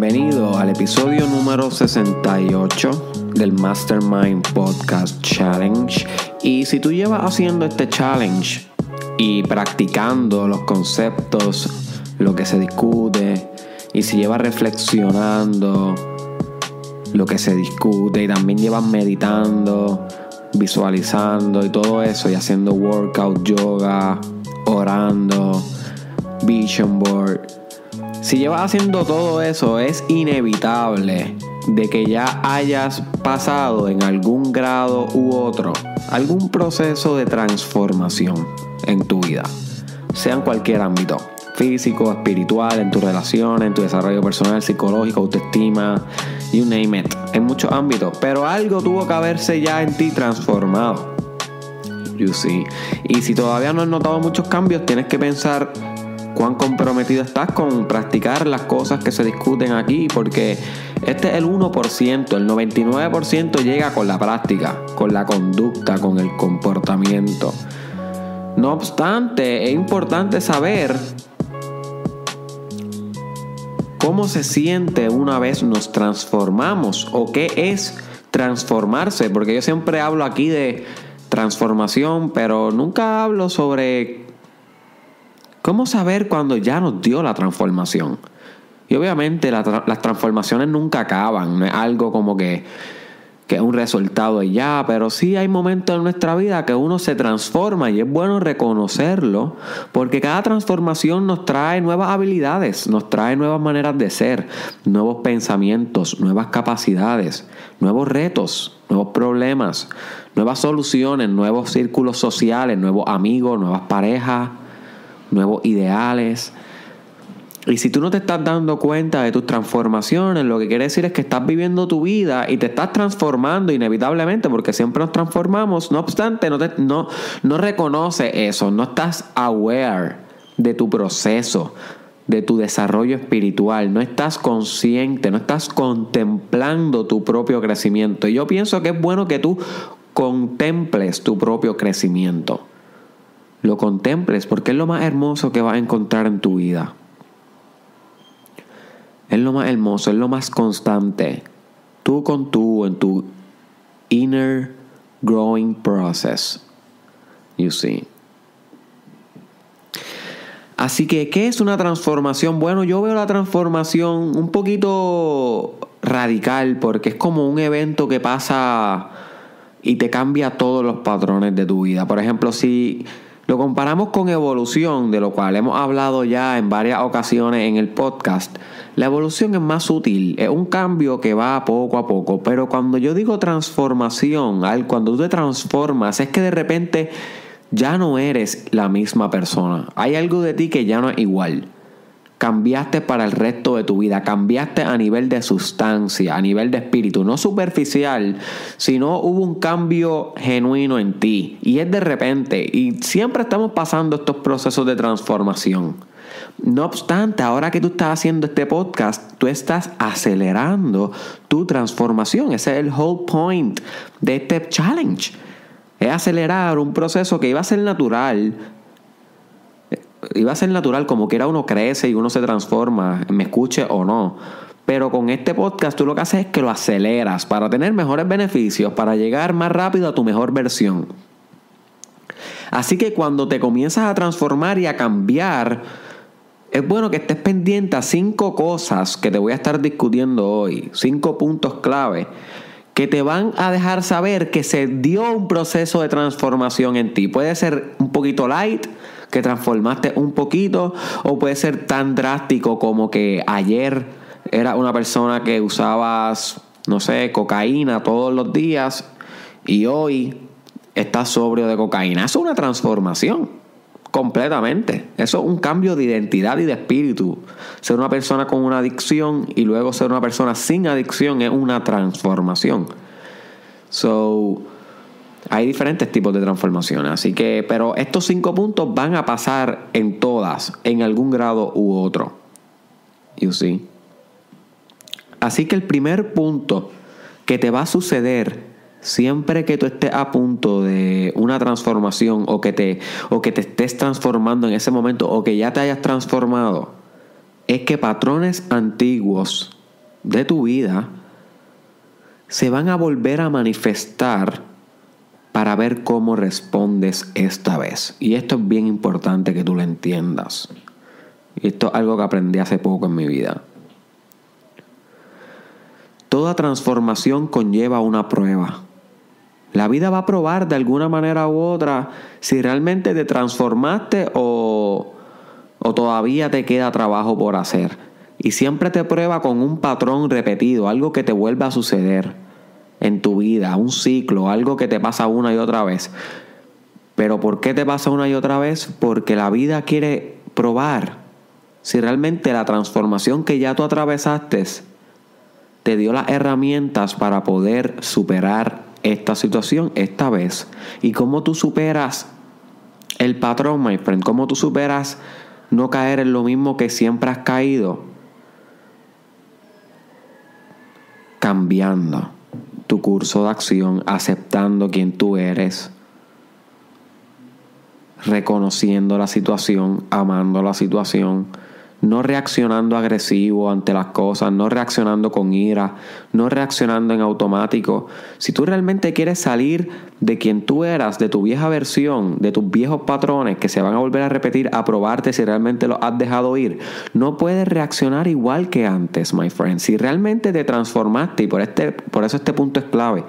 Bienvenido al episodio número 68 del Mastermind Podcast Challenge. Y si tú llevas haciendo este challenge y practicando los conceptos, lo que se discute, y si llevas reflexionando lo que se discute y también llevas meditando, visualizando y todo eso y haciendo workout, yoga, orando, vision board si llevas haciendo todo eso, es inevitable de que ya hayas pasado en algún grado u otro algún proceso de transformación en tu vida, sea en cualquier ámbito, físico, espiritual, en tu relación, en tu desarrollo personal, psicológico, autoestima, you name it, en muchos ámbitos, pero algo tuvo que haberse ya en ti transformado. You see. Y si todavía no has notado muchos cambios, tienes que pensar cuán comprometido estás con practicar las cosas que se discuten aquí, porque este es el 1%, el 99% llega con la práctica, con la conducta, con el comportamiento. No obstante, es importante saber cómo se siente una vez nos transformamos o qué es transformarse, porque yo siempre hablo aquí de transformación, pero nunca hablo sobre ¿Cómo saber cuando ya nos dio la transformación? Y obviamente las transformaciones nunca acaban, no es algo como que, que es un resultado de ya, pero sí hay momentos en nuestra vida que uno se transforma y es bueno reconocerlo, porque cada transformación nos trae nuevas habilidades, nos trae nuevas maneras de ser, nuevos pensamientos, nuevas capacidades, nuevos retos, nuevos problemas, nuevas soluciones, nuevos círculos sociales, nuevos amigos, nuevas parejas nuevos ideales. Y si tú no te estás dando cuenta de tus transformaciones, lo que quiere decir es que estás viviendo tu vida y te estás transformando inevitablemente, porque siempre nos transformamos. No obstante, no, te, no, no reconoce eso, no estás aware de tu proceso, de tu desarrollo espiritual, no estás consciente, no estás contemplando tu propio crecimiento. Y yo pienso que es bueno que tú contemples tu propio crecimiento lo contemples, porque es lo más hermoso que vas a encontrar en tu vida. Es lo más hermoso, es lo más constante. Tú con tú en tu inner growing process. You see. Así que, ¿qué es una transformación? Bueno, yo veo la transformación un poquito radical porque es como un evento que pasa y te cambia todos los patrones de tu vida. Por ejemplo, si lo comparamos con evolución, de lo cual hemos hablado ya en varias ocasiones en el podcast. La evolución es más sutil, es un cambio que va poco a poco, pero cuando yo digo transformación, cuando tú te transformas, es que de repente ya no eres la misma persona. Hay algo de ti que ya no es igual cambiaste para el resto de tu vida, cambiaste a nivel de sustancia, a nivel de espíritu, no superficial, sino hubo un cambio genuino en ti y es de repente y siempre estamos pasando estos procesos de transformación. No obstante, ahora que tú estás haciendo este podcast, tú estás acelerando tu transformación. Ese es el whole point de este challenge. Es acelerar un proceso que iba a ser natural, iba a ser natural, como quiera uno crece y uno se transforma, me escuche o no. Pero con este podcast tú lo que haces es que lo aceleras para tener mejores beneficios, para llegar más rápido a tu mejor versión. Así que cuando te comienzas a transformar y a cambiar, es bueno que estés pendiente a cinco cosas que te voy a estar discutiendo hoy, cinco puntos clave que te van a dejar saber que se dio un proceso de transformación en ti. Puede ser un poquito light, que transformaste un poquito o puede ser tan drástico como que ayer era una persona que usabas, no sé, cocaína todos los días y hoy estás sobrio de cocaína. Eso es una transformación. Completamente. Eso es un cambio de identidad y de espíritu. Ser una persona con una adicción y luego ser una persona sin adicción es una transformación. So, hay diferentes tipos de transformaciones, así que, pero estos cinco puntos van a pasar en todas, en algún grado u otro. You see? Así que el primer punto que te va a suceder siempre que tú estés a punto de una transformación o que te, o que te estés transformando en ese momento o que ya te hayas transformado, es que patrones antiguos de tu vida se van a volver a manifestar para ver cómo respondes esta vez. Y esto es bien importante que tú lo entiendas. Y esto es algo que aprendí hace poco en mi vida. Toda transformación conlleva una prueba. La vida va a probar de alguna manera u otra si realmente te transformaste o, o todavía te queda trabajo por hacer. Y siempre te prueba con un patrón repetido, algo que te vuelva a suceder en tu vida, un ciclo, algo que te pasa una y otra vez. Pero ¿por qué te pasa una y otra vez? Porque la vida quiere probar si realmente la transformación que ya tú atravesaste te dio las herramientas para poder superar esta situación esta vez. Y cómo tú superas el patrón, my friend, cómo tú superas no caer en lo mismo que siempre has caído. Cambiando tu curso de acción, aceptando quién tú eres, reconociendo la situación, amando la situación no reaccionando agresivo ante las cosas, no reaccionando con ira, no reaccionando en automático. Si tú realmente quieres salir de quien tú eras, de tu vieja versión, de tus viejos patrones que se van a volver a repetir, a probarte si realmente los has dejado ir, no puedes reaccionar igual que antes, my friend. Si realmente te transformaste, y por, este, por eso este punto es clave,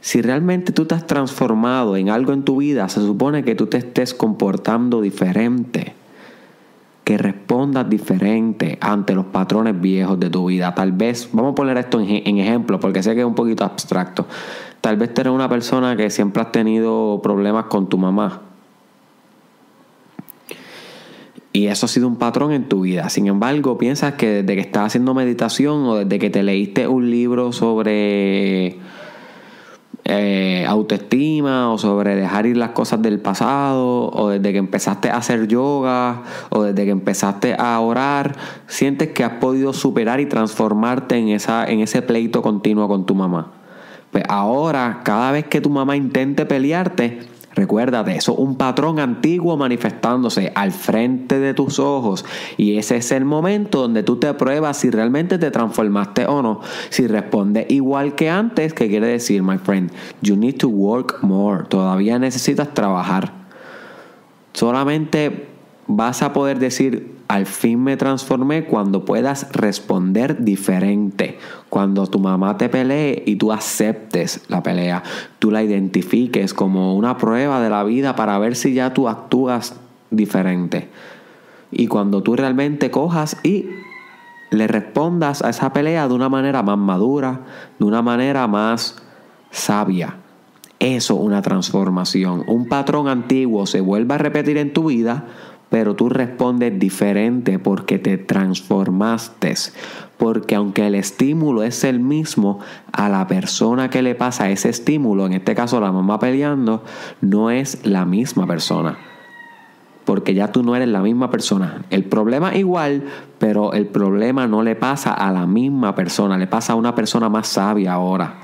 si realmente tú te has transformado en algo en tu vida, se supone que tú te estés comportando diferente que respondas diferente ante los patrones viejos de tu vida. Tal vez, vamos a poner esto en, ejemplo, porque sé que es un poquito abstracto. Tal vez eres una persona que siempre has tenido problemas con tu mamá. Y eso ha sido un patrón en tu vida. Sin embargo, piensas que desde que estás haciendo meditación o desde que te leíste un libro sobre eh, autoestima o sobre dejar ir las cosas del pasado o desde que empezaste a hacer yoga o desde que empezaste a orar, sientes que has podido superar y transformarte en, esa, en ese pleito continuo con tu mamá. Pues ahora, cada vez que tu mamá intente pelearte, Recuérdate, eso es un patrón antiguo manifestándose al frente de tus ojos. Y ese es el momento donde tú te pruebas si realmente te transformaste o no. Si responde igual que antes, ¿qué quiere decir, my friend? You need to work more. Todavía necesitas trabajar. Solamente vas a poder decir, al fin me transformé cuando puedas responder diferente. Cuando tu mamá te pelee y tú aceptes la pelea, tú la identifiques como una prueba de la vida para ver si ya tú actúas diferente. Y cuando tú realmente cojas y le respondas a esa pelea de una manera más madura, de una manera más sabia. Eso es una transformación. Un patrón antiguo se vuelve a repetir en tu vida pero tú respondes diferente porque te transformaste. Porque aunque el estímulo es el mismo, a la persona que le pasa ese estímulo, en este caso la mamá peleando, no es la misma persona. Porque ya tú no eres la misma persona. El problema igual, pero el problema no le pasa a la misma persona, le pasa a una persona más sabia ahora.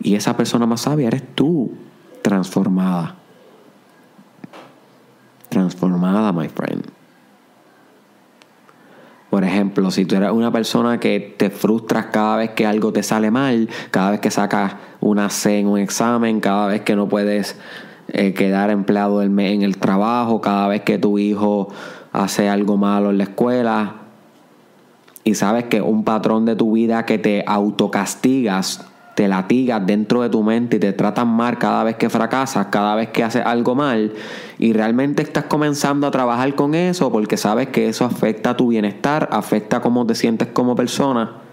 Y esa persona más sabia eres tú, transformada transformada, my friend. Por ejemplo, si tú eres una persona que te frustras cada vez que algo te sale mal, cada vez que sacas una C en un examen, cada vez que no puedes eh, quedar empleado en el trabajo, cada vez que tu hijo hace algo malo en la escuela, y sabes que un patrón de tu vida que te autocastigas te latigas dentro de tu mente y te tratan mal cada vez que fracasas, cada vez que haces algo mal y realmente estás comenzando a trabajar con eso porque sabes que eso afecta a tu bienestar, afecta a cómo te sientes como persona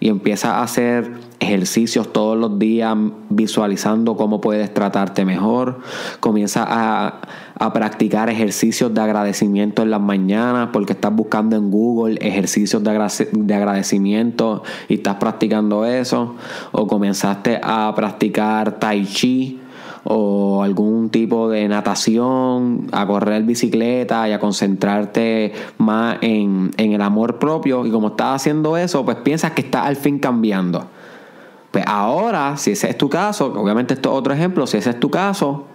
y empiezas a hacer ejercicios todos los días visualizando cómo puedes tratarte mejor, comienza a, a, practicar ejercicios de agradecimiento en las mañanas porque estás buscando en Google ejercicios de, de agradecimiento y estás practicando eso, o comenzaste a practicar tai chi o algún tipo de natación, a correr bicicleta y a concentrarte más en, en el amor propio y como estás haciendo eso, pues piensas que estás al fin cambiando. Pues ahora, si ese es tu caso, obviamente esto es otro ejemplo, si ese es tu caso,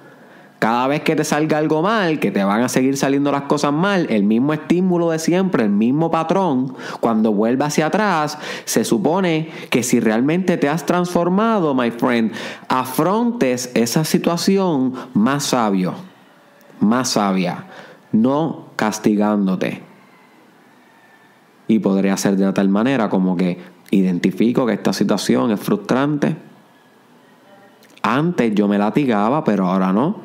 Cada vez que te salga algo mal, que te van a seguir saliendo las cosas mal, el mismo estímulo de siempre, el mismo patrón, cuando vuelva hacia atrás, se supone que si realmente te has transformado, my friend, afrontes esa situación más sabio, más sabia, no castigándote. Y podría ser de tal manera como que identifico que esta situación es frustrante. Antes yo me latigaba, pero ahora no.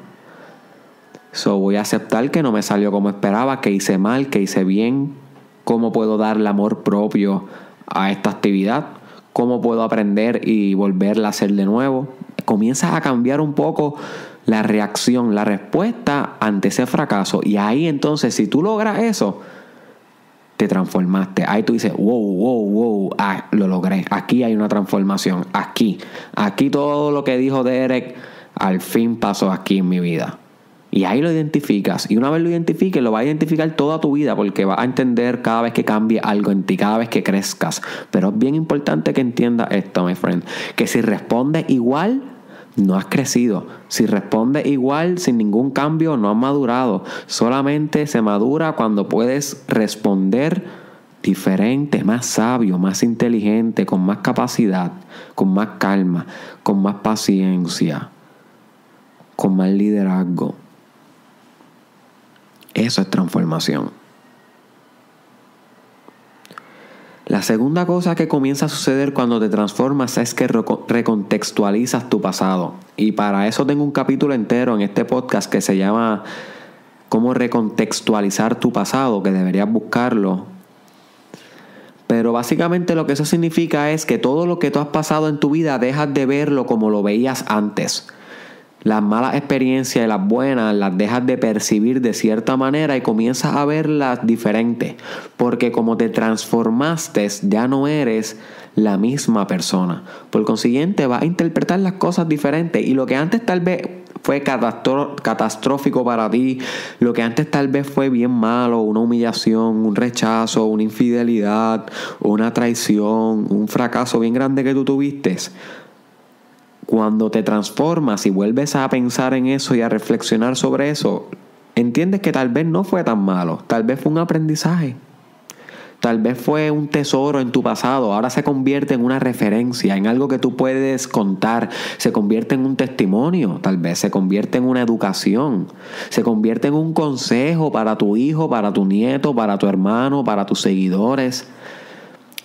So voy a aceptar que no me salió como esperaba, que hice mal, que hice bien. ¿Cómo puedo darle amor propio a esta actividad? ¿Cómo puedo aprender y volverla a hacer de nuevo? Comienzas a cambiar un poco la reacción, la respuesta ante ese fracaso. Y ahí entonces, si tú logras eso, te transformaste. Ahí tú dices, wow, wow, wow, ah, lo logré. Aquí hay una transformación. Aquí. Aquí todo lo que dijo Derek al fin pasó aquí en mi vida. Y ahí lo identificas. Y una vez lo identifiques, lo vas a identificar toda tu vida porque vas a entender cada vez que cambie algo en ti, cada vez que crezcas. Pero es bien importante que entiendas esto, my friend. Que si respondes igual, no has crecido. Si respondes igual, sin ningún cambio, no has madurado. Solamente se madura cuando puedes responder diferente, más sabio, más inteligente, con más capacidad, con más calma, con más paciencia, con más liderazgo. Eso es transformación. La segunda cosa que comienza a suceder cuando te transformas es que recontextualizas tu pasado. Y para eso tengo un capítulo entero en este podcast que se llama Cómo recontextualizar tu pasado, que deberías buscarlo. Pero básicamente lo que eso significa es que todo lo que tú has pasado en tu vida dejas de verlo como lo veías antes las malas experiencias y las buenas las dejas de percibir de cierta manera y comienzas a verlas diferentes. Porque como te transformaste, ya no eres la misma persona. Por consiguiente, vas a interpretar las cosas diferentes. Y lo que antes tal vez fue catastrófico para ti, lo que antes tal vez fue bien malo, una humillación, un rechazo, una infidelidad, una traición, un fracaso bien grande que tú tuviste cuando te transformas y vuelves a pensar en eso y a reflexionar sobre eso, entiendes que tal vez no fue tan malo, tal vez fue un aprendizaje. Tal vez fue un tesoro en tu pasado, ahora se convierte en una referencia, en algo que tú puedes contar, se convierte en un testimonio, tal vez se convierte en una educación, se convierte en un consejo para tu hijo, para tu nieto, para tu hermano, para tus seguidores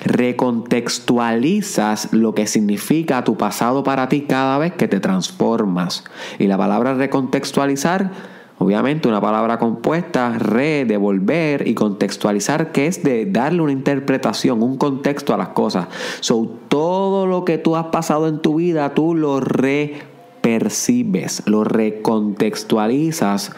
recontextualizas lo que significa tu pasado para ti cada vez que te transformas. Y la palabra recontextualizar, obviamente una palabra compuesta, re, devolver y contextualizar, que es de darle una interpretación, un contexto a las cosas. So, todo lo que tú has pasado en tu vida, tú lo repercibes, lo recontextualizas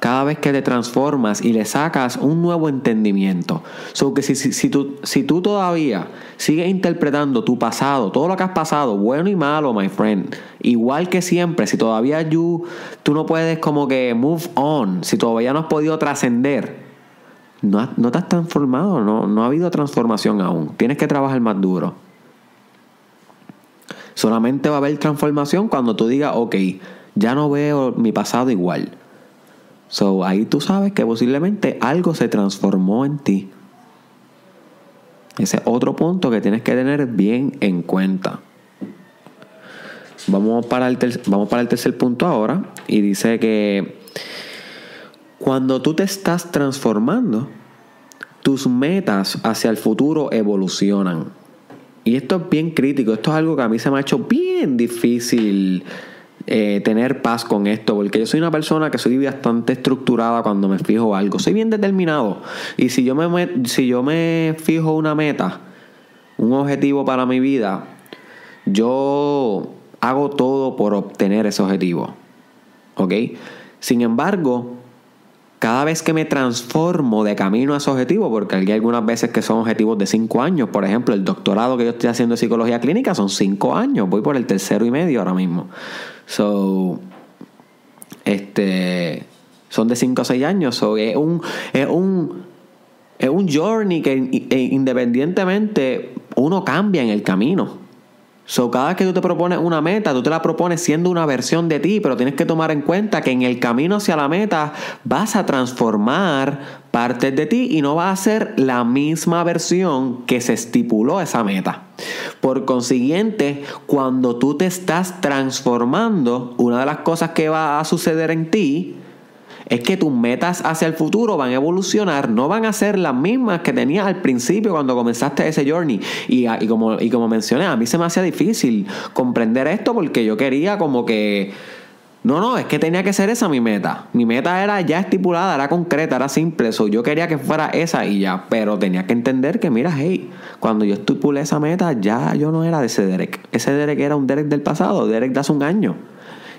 cada vez que te transformas y le sacas un nuevo entendimiento. So que si, si, tú, si tú todavía sigues interpretando tu pasado, todo lo que has pasado, bueno y malo, my friend, igual que siempre, si todavía tú no puedes como que move on, si todavía no has podido trascender, no, no, te has transformado, no, no ha habido transformación aún. Tienes que trabajar más duro. Solamente va a haber transformación cuando tú digas, ok, ya no veo mi pasado igual. So, ahí tú sabes que posiblemente algo se transformó en ti. Ese es otro punto que tienes que tener bien en cuenta. Vamos para el, vamos para el tercer punto ahora. Y dice que cuando tú te estás transformando, tus metas hacia el futuro evolucionan. Y esto es bien crítico. Esto es algo que a mí se me ha hecho bien difícil eh, tener paz con esto, porque yo soy una persona que soy bastante estructurada cuando me fijo algo, soy bien determinado y si yo me, si yo me fijo una meta, un objetivo para mi vida, yo hago todo por obtener ese objetivo, ¿ok? Sin embargo, cada vez que me transformo de camino a ese objetivo, porque hay algunas veces que son objetivos de cinco años, por ejemplo, el doctorado que yo estoy haciendo de psicología clínica son cinco años, voy por el tercero y medio ahora mismo. So, este, son de 5 a 6 años. So, es un, es un, un journey que e, independientemente uno cambia en el camino. So, cada vez que tú te propones una meta, tú te la propones siendo una versión de ti, pero tienes que tomar en cuenta que en el camino hacia la meta vas a transformar partes de ti y no va a ser la misma versión que se estipuló esa meta. Por consiguiente, cuando tú te estás transformando, una de las cosas que va a suceder en ti es que tus metas hacia el futuro van a evolucionar, no van a ser las mismas que tenías al principio cuando comenzaste ese journey. Y, y, como, y como mencioné, a mí se me hacía difícil comprender esto porque yo quería como que... No, no, es que tenía que ser esa mi meta. Mi meta era ya estipulada, era concreta, era simple. So, yo quería que fuera esa y ya. Pero tenía que entender que, mira, hey, cuando yo estipulé esa meta, ya yo no era de ese Derek. Ese Derek era un Derek del pasado, Derek de hace un año.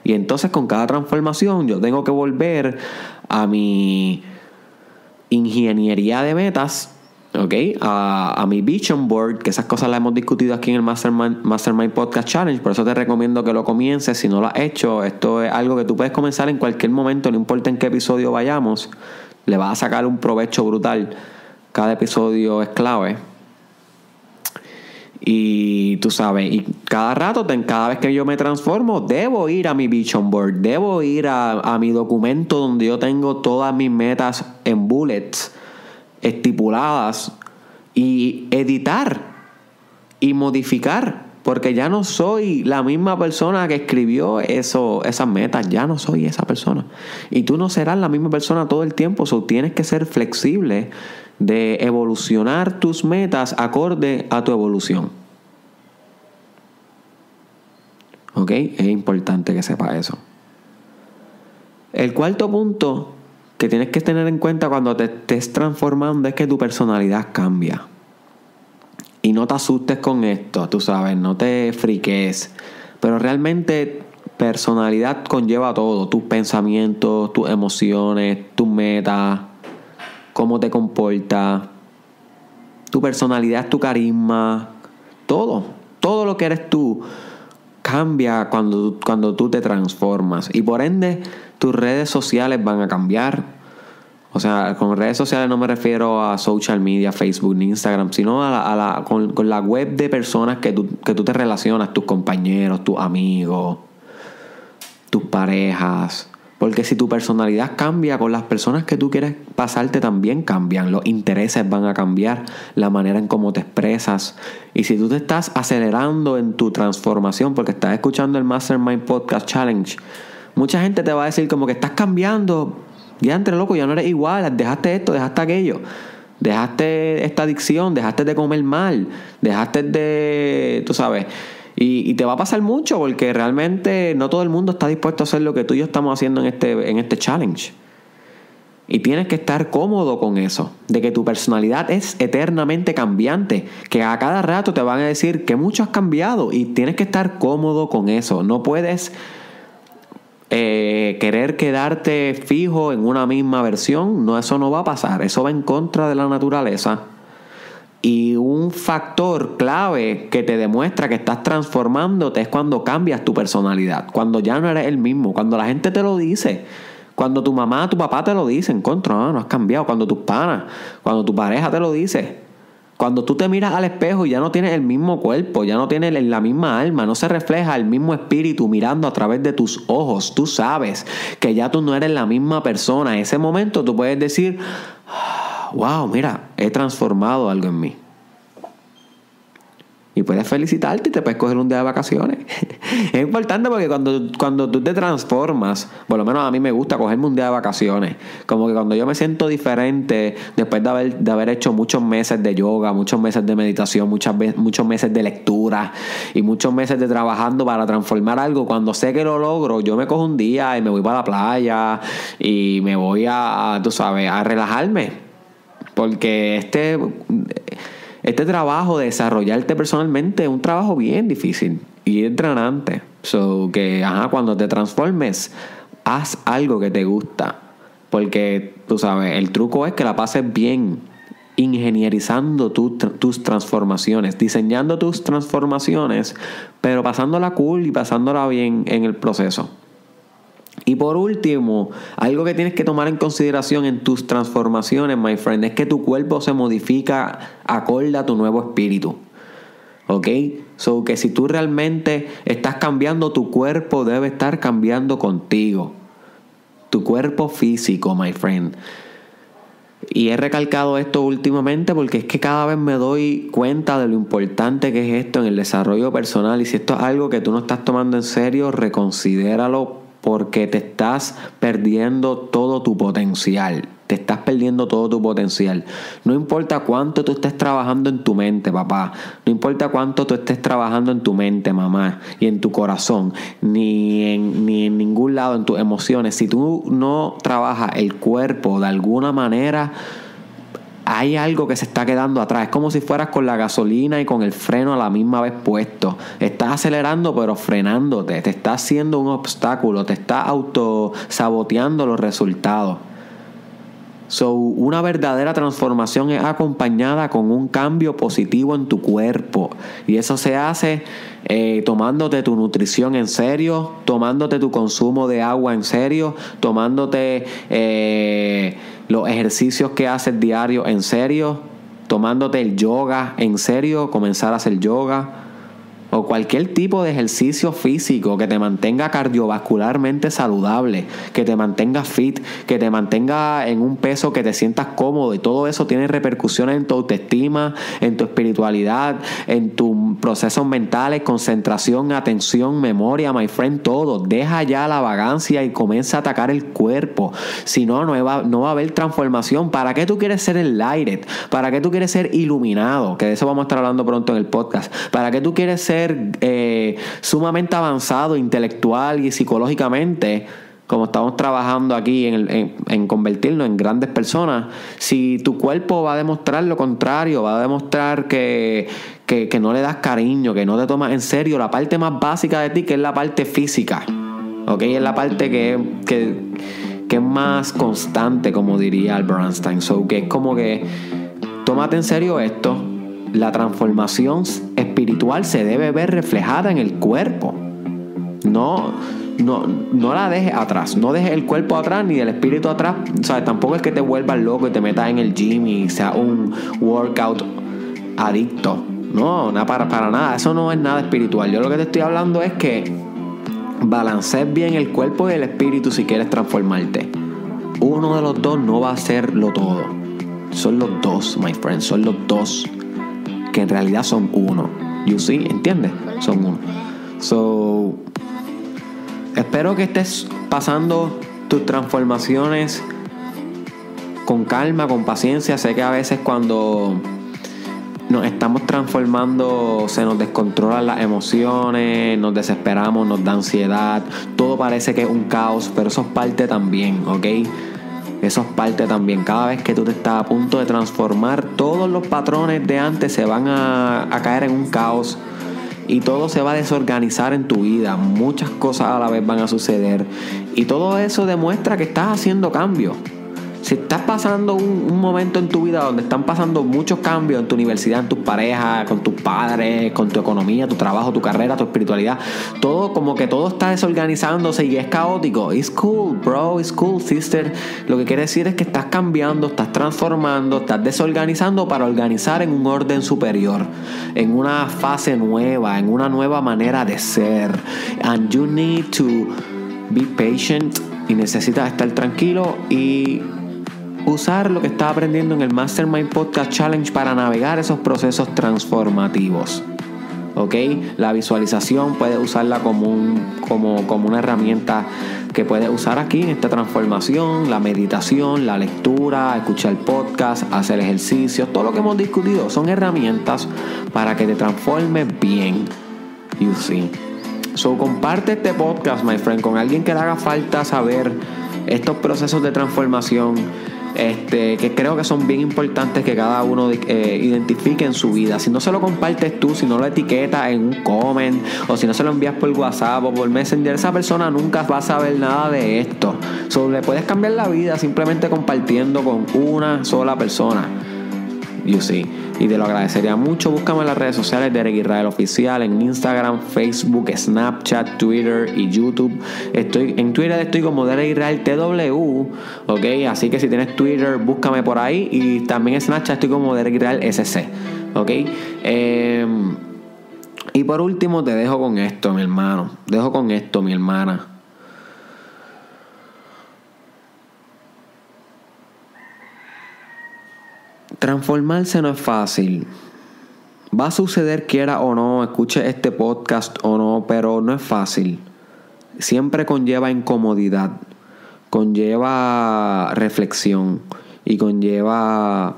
Y entonces con cada transformación yo tengo que volver a mi ingeniería de metas, ¿ok? A, mi vision board, que esas cosas las hemos discutido aquí en el Mastermind, Mastermind Podcast Challenge, por eso te recomiendo que lo comiences. Si no lo has hecho, esto es algo que tú puedes comenzar en cualquier momento, no importa en qué episodio vayamos, le vas a sacar un provecho brutal. Cada episodio es clave. Y tú sabes, y cada rato, cada vez que yo me transformo, debo ir a mi vision board, debo ir a, mi documento donde yo tengo todas mis metas en bullets estipuladas y editar y modificar. Porque ya no soy la misma persona que escribió eso, esas metas. Ya no soy esa persona. Y tú no serás la misma persona todo el tiempo. So, tienes que ser flexible de evolucionar tus metas acorde a tu evolución. ¿Ok? Es importante que sepa eso. El cuarto punto que tienes que tener en cuenta cuando te estés transformando es que tu personalidad cambia. Y no te asustes con esto, tú sabes, no te friques. Pero realmente personalidad conlleva todo, tus pensamientos, tus emociones, tus metas, cómo te comportas, tu personalidad, tu carisma, todo, todo lo que eres tú cambia cuando, cuando tú te transformas y por ende tus redes sociales van a cambiar. O sea, con redes sociales no me refiero a social media, Facebook ni Instagram, sino a la, con, con, la web de personas que tú, que tú te relacionas, tus compañeros, tus amigos, tus parejas, porque si tu personalidad cambia con las personas que tú quieres pasarte también cambian, los intereses van a cambiar, la manera en cómo te expresas. Y si tú te estás acelerando en tu transformación porque estás escuchando el Mastermind Podcast Challenge, mucha gente te va a decir como que estás cambiando, ya entre loco, ya no eres igual, dejaste esto, dejaste aquello. Dejaste esta adicción, dejaste de comer mal, dejaste de, tú sabes, y, te va a pasar mucho porque realmente no todo el mundo está dispuesto a hacer lo que tú y yo estamos haciendo en este, en este challenge. Y tienes que estar cómodo con eso, de que tu personalidad es eternamente cambiante, que a cada rato te van a decir que mucho has cambiado y tienes que estar cómodo con eso. No puedes eh, querer quedarte fijo en una misma versión, no, eso no va a pasar, eso va en contra de la naturaleza. Y un factor clave que te demuestra que estás transformándote es cuando cambias tu personalidad, cuando ya no eres el mismo, cuando la gente te lo dice, cuando tu mamá, tu papá te lo dicen, contra, no, no has cambiado, cuando tus panas, cuando tu pareja te lo dice, cuando tú te miras al espejo y ya no tienes el mismo cuerpo, ya no tienes la misma alma, no se refleja el mismo espíritu mirando a través de tus ojos, tú sabes que ya tú no eres la misma persona. En ese momento tú puedes decir, wow, mira, he transformado algo en mí. Y puedes felicitarte y te puedes coger un día de vacaciones. es importante porque cuando, cuando tú te transformas, por lo menos a mí me gusta cogerme un día de vacaciones. Como que cuando yo me siento diferente, después de haber, de haber hecho muchos meses de yoga, muchos meses de meditación, muchas muchos meses de lectura y muchos meses de trabajando para transformar algo, cuando sé que lo logro, yo me cojo un día y me voy para la playa y me voy a, tú sabes, a relajarme porque este, este trabajo de desarrollarte personalmente es un trabajo bien difícil y entrenante. So que ajá, cuando te transformes, haz algo que te gusta. Porque tú sabes, el truco es que la pases bien ingenierizando tus transformaciones, diseñando tus transformaciones, pero pasándola cool y pasándola bien en el proceso. Y por último, algo que tienes que tomar en consideración en tus transformaciones, my friend, es que tu cuerpo se modifica acorde a tu nuevo espíritu. ¿Ok? So que si tú realmente estás cambiando, tu cuerpo debe estar cambiando contigo. Tu cuerpo físico, my friend. Y he recalcado esto últimamente porque es que cada vez me doy cuenta de lo importante que es esto en el desarrollo personal. Y si esto es algo que tú no estás tomando en serio, reconsidéralo porque te estás perdiendo todo tu potencial. Te estás perdiendo todo tu potencial. No importa cuánto tú estés trabajando en tu mente, papá. No importa cuánto tú estés trabajando en tu mente, mamá. Y en tu corazón. Ni en, ni en ningún lado, en tus emociones. Si tú no trabajas el cuerpo de alguna manera hay algo que se está quedando atrás. Es como si fueras con la gasolina y con el freno a la misma vez puesto. Estás acelerando pero frenándote. Te está haciendo un obstáculo. Te está autosaboteando los resultados. So, una verdadera transformación es acompañada con un cambio positivo en tu cuerpo. Y eso se hace eh, tomándote tu nutrición en serio, tomándote tu consumo de agua en serio, tomándote eh, los ejercicios que haces diario en serio, tomándote el yoga en serio, comenzar a hacer yoga o cualquier tipo de ejercicio físico que te mantenga cardiovascularmente saludable, que te mantenga fit, que te mantenga en un peso que te sientas cómodo y todo eso tiene repercusiones en tu autoestima, en tu espiritualidad, en tus procesos mentales, concentración, atención, memoria, my friend, todo. Deja ya la vagancia y comienza a atacar el cuerpo. Si no, no va, no va a haber transformación. ¿Para qué tú quieres ser enlightened? ¿Para qué tú quieres ser iluminado? Que de eso vamos a estar hablando pronto en el podcast. ¿Para qué tú quieres ser eh, sumamente avanzado intelectual y psicológicamente, como estamos trabajando aquí en, convertirnos en grandes personas, si tu cuerpo va a demostrar lo contrario, va a demostrar que, no le das cariño, que no te tomas en serio la parte más básica de ti, que es la parte física, ¿ok? Es la parte que, que, que es más constante, como diría Albert Einstein. So, que es como que, tómate en serio esto, la transformación espiritual se debe ver reflejada en el cuerpo. No, no, no la dejes atrás. No dejes el cuerpo atrás ni el espíritu atrás. O sea, tampoco es que te vuelvas loco y te metas en el gym y sea un workout adicto. No, nada para, para nada. Eso no es nada espiritual. Yo lo que te estoy hablando es que balancees bien el cuerpo y el espíritu si quieres transformarte. Uno de los dos no va a serlo todo. Son los dos, my friend. Son los dos que en realidad son uno. You see, ¿entiendes? Son uno. So, espero que estés pasando tus transformaciones con calma, con paciencia. Sé que a veces cuando nos estamos transformando se nos descontrolan las emociones, nos desesperamos, nos da ansiedad, todo parece que es un caos, pero eso es parte también, ¿ok? Eso es parte también. Cada vez que tú te estás a punto de transformar, todos los patrones de antes se van a, caer en un caos y todo se va a desorganizar en tu vida. Muchas cosas a la vez van a suceder y todo eso demuestra que estás haciendo cambios. Si estás pasando un, momento en tu vida donde están pasando muchos cambios en tu universidad, en tus parejas, con tus padres, con tu economía, tu trabajo, tu carrera, tu espiritualidad, todo como que todo está desorganizándose y es caótico. It's cool, bro, it's cool, sister. Lo que quiere decir es que estás cambiando, estás transformando, estás desorganizando para organizar en un orden superior, en una fase nueva, en una nueva manera de ser. And you need to be patient y necesitas estar tranquilo y usar lo que está aprendiendo en el Mastermind Podcast Challenge para navegar esos procesos transformativos. ¿Ok? La visualización puedes usarla como, un, como, como una herramienta que puedes usar aquí en esta transformación, la meditación, la lectura, escuchar podcast, hacer ejercicios, todo lo que hemos discutido son herramientas para que te transformes bien. You see. So comparte este podcast, my friend, con alguien que le haga falta saber estos procesos de transformación este, que creo que son bien importantes que cada uno eh, identifique en su vida. Si no se lo compartes tú, si no lo etiquetas en un comment o si no se lo envías por WhatsApp o por Messenger, esa persona nunca va a saber nada de esto. Solo le puedes cambiar la vida simplemente compartiendo con una sola persona. See. Y te lo agradecería mucho. Búscame en las redes sociales de Derek Israel Oficial, en Instagram, Facebook, Snapchat, Twitter y YouTube. Estoy, en Twitter estoy como Derek Israel TW. Ok, así que si tienes Twitter, búscame por ahí. Y también en Snapchat estoy como Derek Israel SC. Ok. Em, Y por último te dejo con esto, mi hermano. Dejo con esto, mi hermana. Transformarse no es fácil. Va a suceder quiera o no, escuche este podcast o no, pero no es fácil. Siempre conlleva incomodidad, conlleva reflexión y conlleva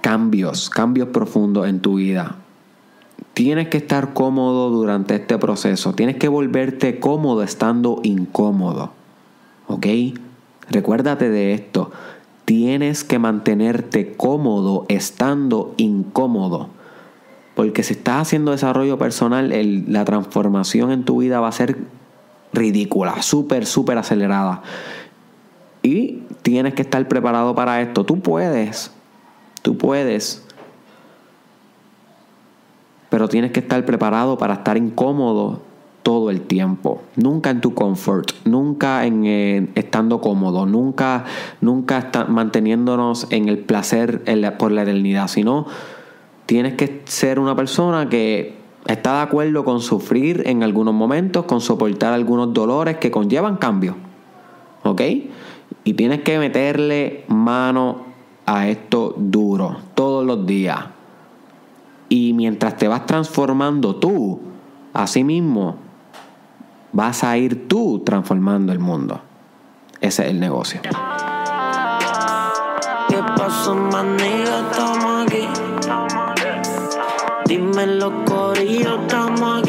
cambios, cambios profundos en tu vida. Tienes que estar cómodo durante este proceso. Tienes que volverte cómodo estando incómodo. ¿Ok? Recuérdate de esto. Tienes que mantenerte cómodo estando incómodo. Porque si estás haciendo desarrollo personal, la transformación en tu vida va a ser ridícula, súper, súper acelerada. Y tienes que estar preparado para esto. Tú puedes, tú puedes. Pero tienes que estar preparado para estar incómodo todo el tiempo. Nunca en tu comfort, nunca en eh, estando cómodo, nunca, nunca manteniéndonos en el placer por la eternidad, sino tienes que ser una persona que está de acuerdo con sufrir en algunos momentos, con soportar algunos dolores que conllevan cambio. ¿Ok? Y tienes que meterle mano a esto duro todos los días. Y mientras te vas transformando tú, a sí mismo, vas a ir tú transformando el mundo. Ese es el negocio. ¿Qué pasó, manilla? Estamos aquí. Dime los corillos, estamos